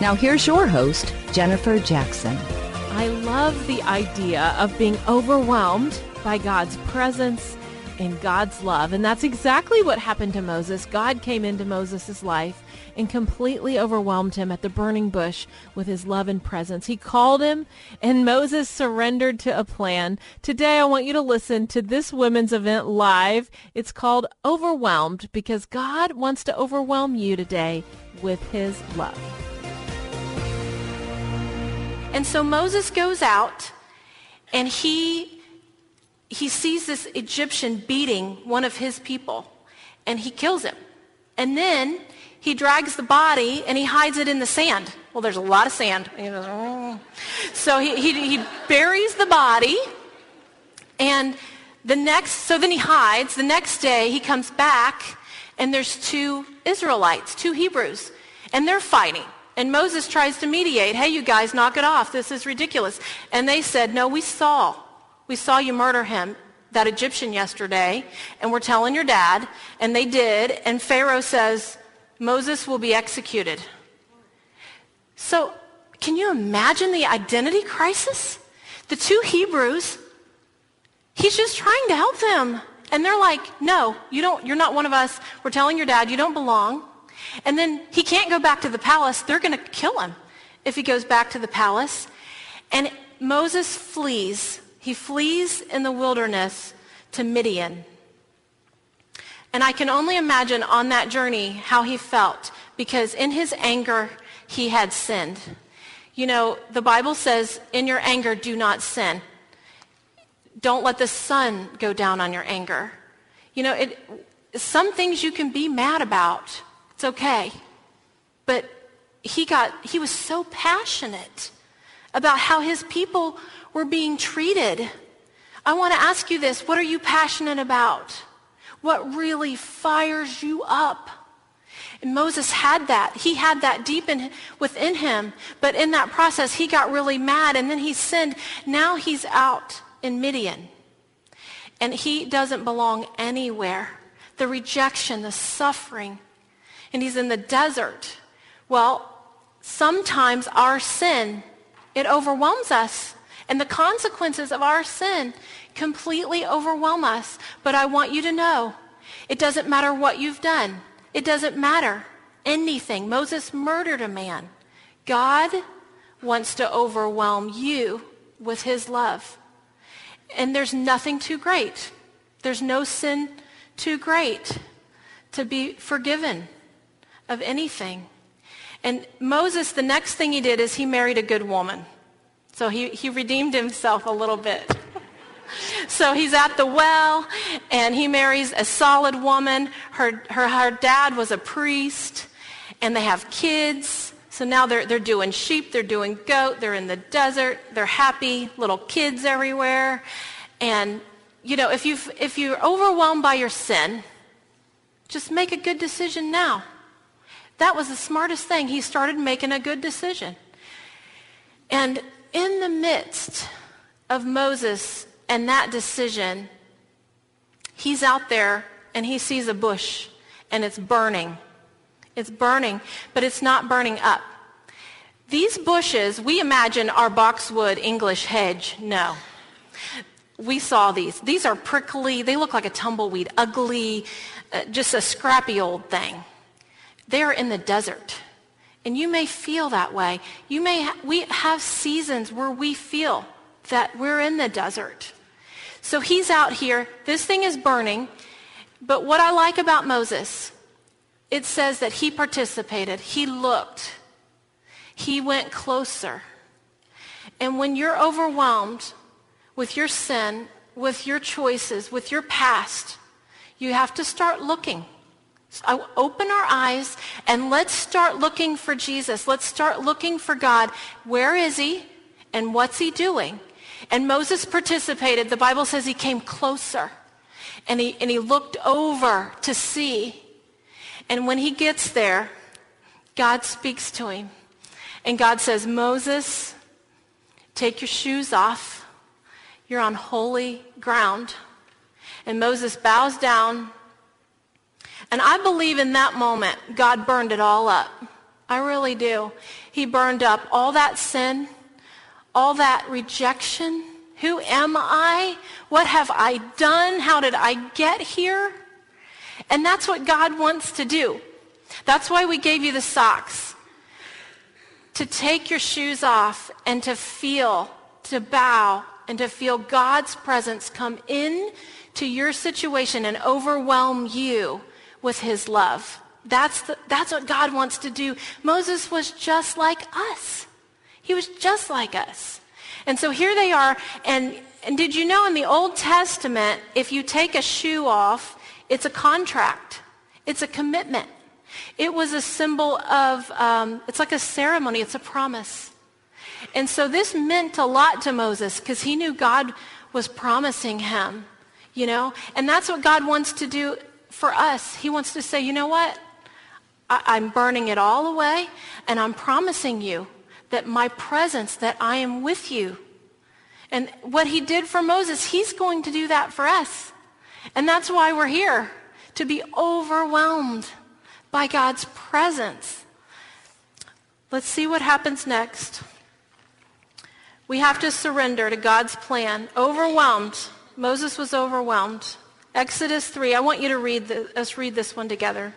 Now here's your host, Jennifer Jackson. I love the idea of being overwhelmed by God's presence and God's love. And that's exactly what happened to Moses. God came into Moses' life and completely overwhelmed him at the burning bush with his love and presence. He called him and Moses surrendered to a plan. Today I want you to listen to this women's event live. It's called Overwhelmed because God wants to overwhelm you today with his love. And so Moses goes out and he, he sees this Egyptian beating one of his people and he kills him. And then he drags the body and he hides it in the sand. Well, there's a lot of sand. So he, he, he buries the body and the next, so then he hides. The next day he comes back and there's two Israelites, two Hebrews, and they're fighting. And Moses tries to mediate. Hey, you guys, knock it off. This is ridiculous. And they said, no, we saw. We saw you murder him, that Egyptian yesterday, and we're telling your dad. And they did. And Pharaoh says, Moses will be executed. So can you imagine the identity crisis? The two Hebrews, he's just trying to help them. And they're like, no, you don't, you're not one of us. We're telling your dad you don't belong. And then he can't go back to the palace. They're going to kill him if he goes back to the palace. And Moses flees. He flees in the wilderness to Midian. And I can only imagine on that journey how he felt because in his anger, he had sinned. You know, the Bible says, in your anger, do not sin. Don't let the sun go down on your anger. You know, it, some things you can be mad about. It's okay. But he got, he was so passionate about how his people were being treated. I want to ask you this. What are you passionate about? What really fires you up? And Moses had that. He had that deep in, within him. But in that process, he got really mad and then he sinned. Now he's out in Midian. And he doesn't belong anywhere. The rejection, the suffering, and he's in the desert. Well, sometimes our sin, it overwhelms us. And the consequences of our sin completely overwhelm us. But I want you to know, it doesn't matter what you've done. It doesn't matter anything. Moses murdered a man. God wants to overwhelm you with his love. And there's nothing too great. There's no sin too great to be forgiven of anything. And Moses, the next thing he did is he married a good woman. So he, he redeemed himself a little bit. so he's at the well and he marries a solid woman. Her, her, her dad was a priest and they have kids. So now they're, they're doing sheep, they're doing goat, they're in the desert, they're happy, little kids everywhere. And, you know, if, you if you're overwhelmed by your sin, just make a good decision now. That was the smartest thing. He started making a good decision. And in the midst of Moses and that decision, he's out there and he sees a bush and it's burning. It's burning, but it's not burning up. These bushes, we imagine are boxwood English hedge. No. We saw these. These are prickly. They look like a tumbleweed, ugly, uh, just a scrappy old thing. They're in the desert. And you may feel that way. You may ha- we have seasons where we feel that we're in the desert. So he's out here. This thing is burning. But what I like about Moses, it says that he participated. He looked. He went closer. And when you're overwhelmed with your sin, with your choices, with your past, you have to start looking. Open our eyes and let's start looking for Jesus. Let's start looking for God. Where is he and what's he doing? And Moses participated. The Bible says he came closer and he, and he looked over to see. And when he gets there, God speaks to him. And God says, Moses, take your shoes off. You're on holy ground. And Moses bows down. And I believe in that moment, God burned it all up. I really do. He burned up all that sin, all that rejection. Who am I? What have I done? How did I get here? And that's what God wants to do. That's why we gave you the socks. To take your shoes off and to feel, to bow, and to feel God's presence come in to your situation and overwhelm you with his love. That's, the, that's what God wants to do. Moses was just like us. He was just like us. And so here they are. And, and did you know in the Old Testament, if you take a shoe off, it's a contract. It's a commitment. It was a symbol of, um, it's like a ceremony. It's a promise. And so this meant a lot to Moses because he knew God was promising him, you know? And that's what God wants to do for us. He wants to say, you know what? I- I'm burning it all away and I'm promising you that my presence, that I am with you. And what he did for Moses, he's going to do that for us. And that's why we're here, to be overwhelmed by God's presence. Let's see what happens next. We have to surrender to God's plan. Overwhelmed. Moses was overwhelmed. Exodus 3. I want you to read the, us read this one together.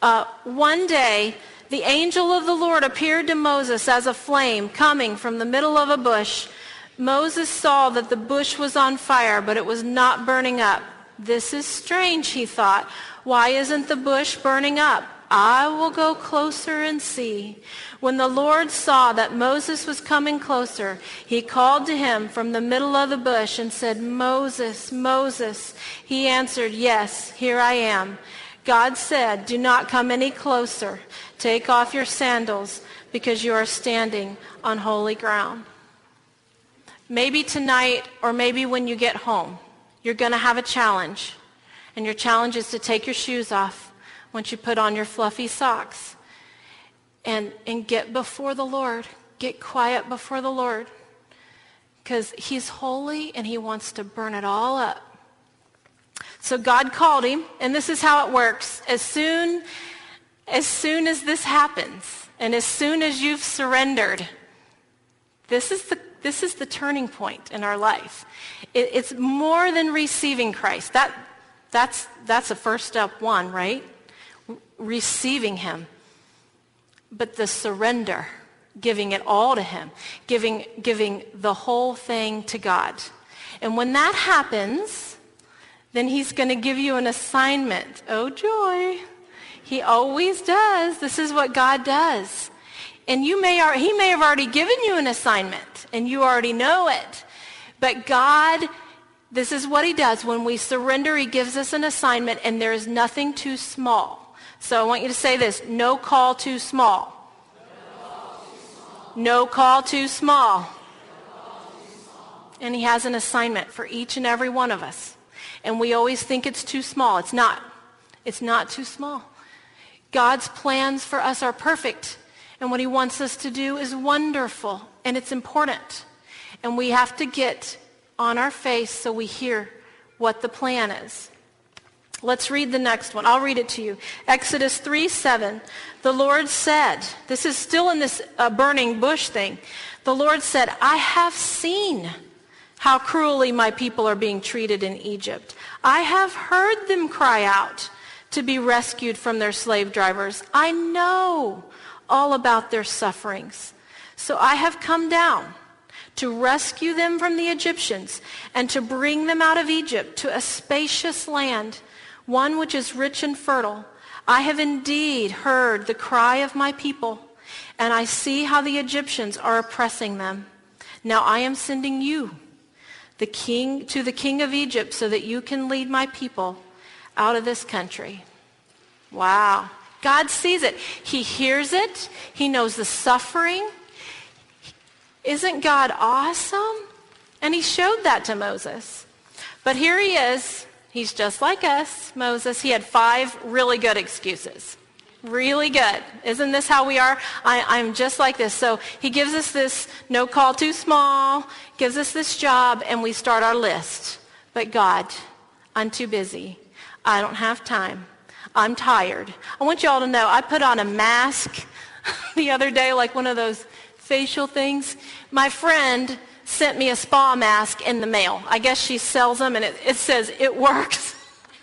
Uh, one day, the angel of the Lord appeared to Moses as a flame coming from the middle of a bush. Moses saw that the bush was on fire, but it was not burning up. This is strange, he thought. Why isn't the bush burning up? I will go closer and see. When the Lord saw that Moses was coming closer, he called to him from the middle of the bush and said, Moses, Moses. He answered, Yes, here I am. God said, Do not come any closer. Take off your sandals because you are standing on holy ground. Maybe tonight or maybe when you get home, you're going to have a challenge. And your challenge is to take your shoes off once you put on your fluffy socks and, and get before the Lord. Get quiet before the Lord. Because he's holy and he wants to burn it all up. So God called him, and this is how it works. As soon, as soon as this happens, and as soon as you've surrendered, this is the, this is the turning point in our life. It, it's more than receiving Christ. That, that's, that's the first step one, right? Receiving him. But the surrender, giving it all to him, giving, giving the whole thing to God. And when that happens, then he's going to give you an assignment. Oh, joy. He always does. This is what God does. And you may, are, he may have already given you an assignment, and you already know it. But God, this is what he does. When we surrender, he gives us an assignment, and there is nothing too small. So I want you to say this. No call too small. No call too small. And he has an assignment for each and every one of us. And we always think it's too small. It's not. It's not too small. God's plans for us are perfect. And what he wants us to do is wonderful. And it's important. And we have to get on our face so we hear what the plan is. Let's read the next one. I'll read it to you. Exodus 3, 7. The Lord said, this is still in this uh, burning bush thing. The Lord said, I have seen how cruelly my people are being treated in Egypt. I have heard them cry out to be rescued from their slave drivers. I know all about their sufferings. So I have come down to rescue them from the Egyptians and to bring them out of Egypt to a spacious land, one which is rich and fertile. I have indeed heard the cry of my people, and I see how the Egyptians are oppressing them. Now I am sending you the king, to the king of Egypt so that you can lead my people out of this country. Wow. God sees it. He hears it. He knows the suffering. Isn't God awesome? And he showed that to Moses. But here he is. He's just like us, Moses. He had five really good excuses. Really good. Isn't this how we are? I, am just like this. So he gives us this no call too small, gives us this job, and we start our list. But God, I'm too busy. I don't have time. I'm tired. I want you all to know I put on a mask the other day, like one of those facial things. My friend sent me a spa mask in the mail. I guess she sells them and it, it says, it works.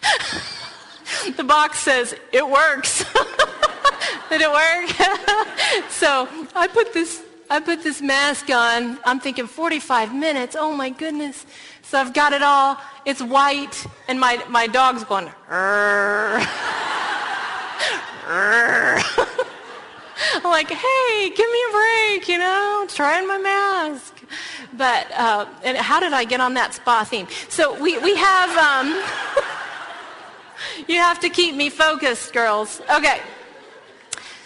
the box says, it works. Did it work? so I put this I put this mask on. I'm thinking 45 minutes. Oh my goodness. So I've got it all. It's white and my, my dog's going, I'm like, hey, give me a break, you know, trying my mask. But, uh, and how did I get on that spa theme? So we, we have, um, you have to keep me focused, girls. Okay.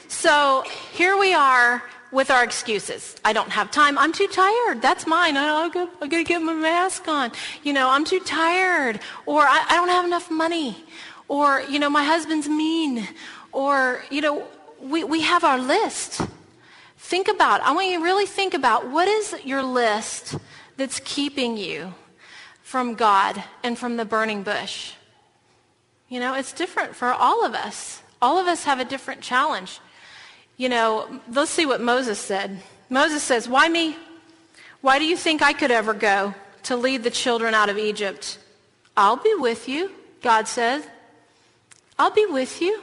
So here we are with our excuses. I don't have time. I'm too tired. That's mine. I, I, I got to get my mask on. You know, I'm too tired. Or I, I don't have enough money. Or, you know, my husband's mean. Or, you know, we, we have our list. Think about, I want you to really think about what is your list that's keeping you from God and from the burning bush? You know, it's different for all of us. All of us have a different challenge. You know, let's see what Moses said. Moses says, Why me? Why do you think I could ever go to lead the children out of Egypt? I'll be with you, God says. I'll be with you.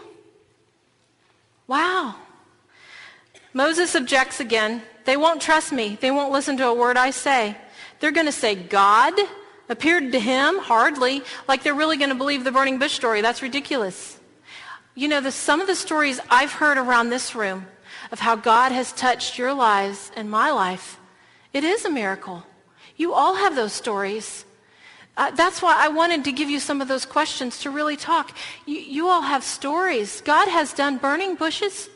Wow. Moses objects again. They won't trust me. They won't listen to a word I say. They're going to say, God appeared to him? Hardly. Like they're really going to believe the burning bush story. That's ridiculous. You know, the, some of the stories I've heard around this room of how God has touched your lives and my life, it is a miracle. You all have those stories. Uh, that's why I wanted to give you some of those questions to really talk. You, you all have stories. God has done burning bushes,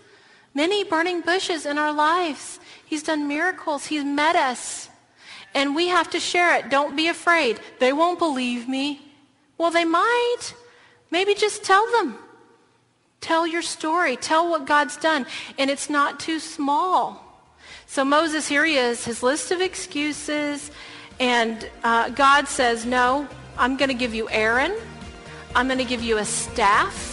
many burning bushes in our lives. He's done miracles. He's met us. And we have to share it. Don't be afraid. They won't believe me. Well, they might. Maybe just tell them. Tell your story. Tell what God's done. And it's not too small. So Moses, here he is, his list of excuses. And uh, God says, no, I'm going to give you Aaron. I'm going to give you a staff.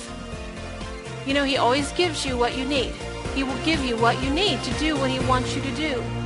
You know, he always gives you what you need. He will give you what you need to do what he wants you to do.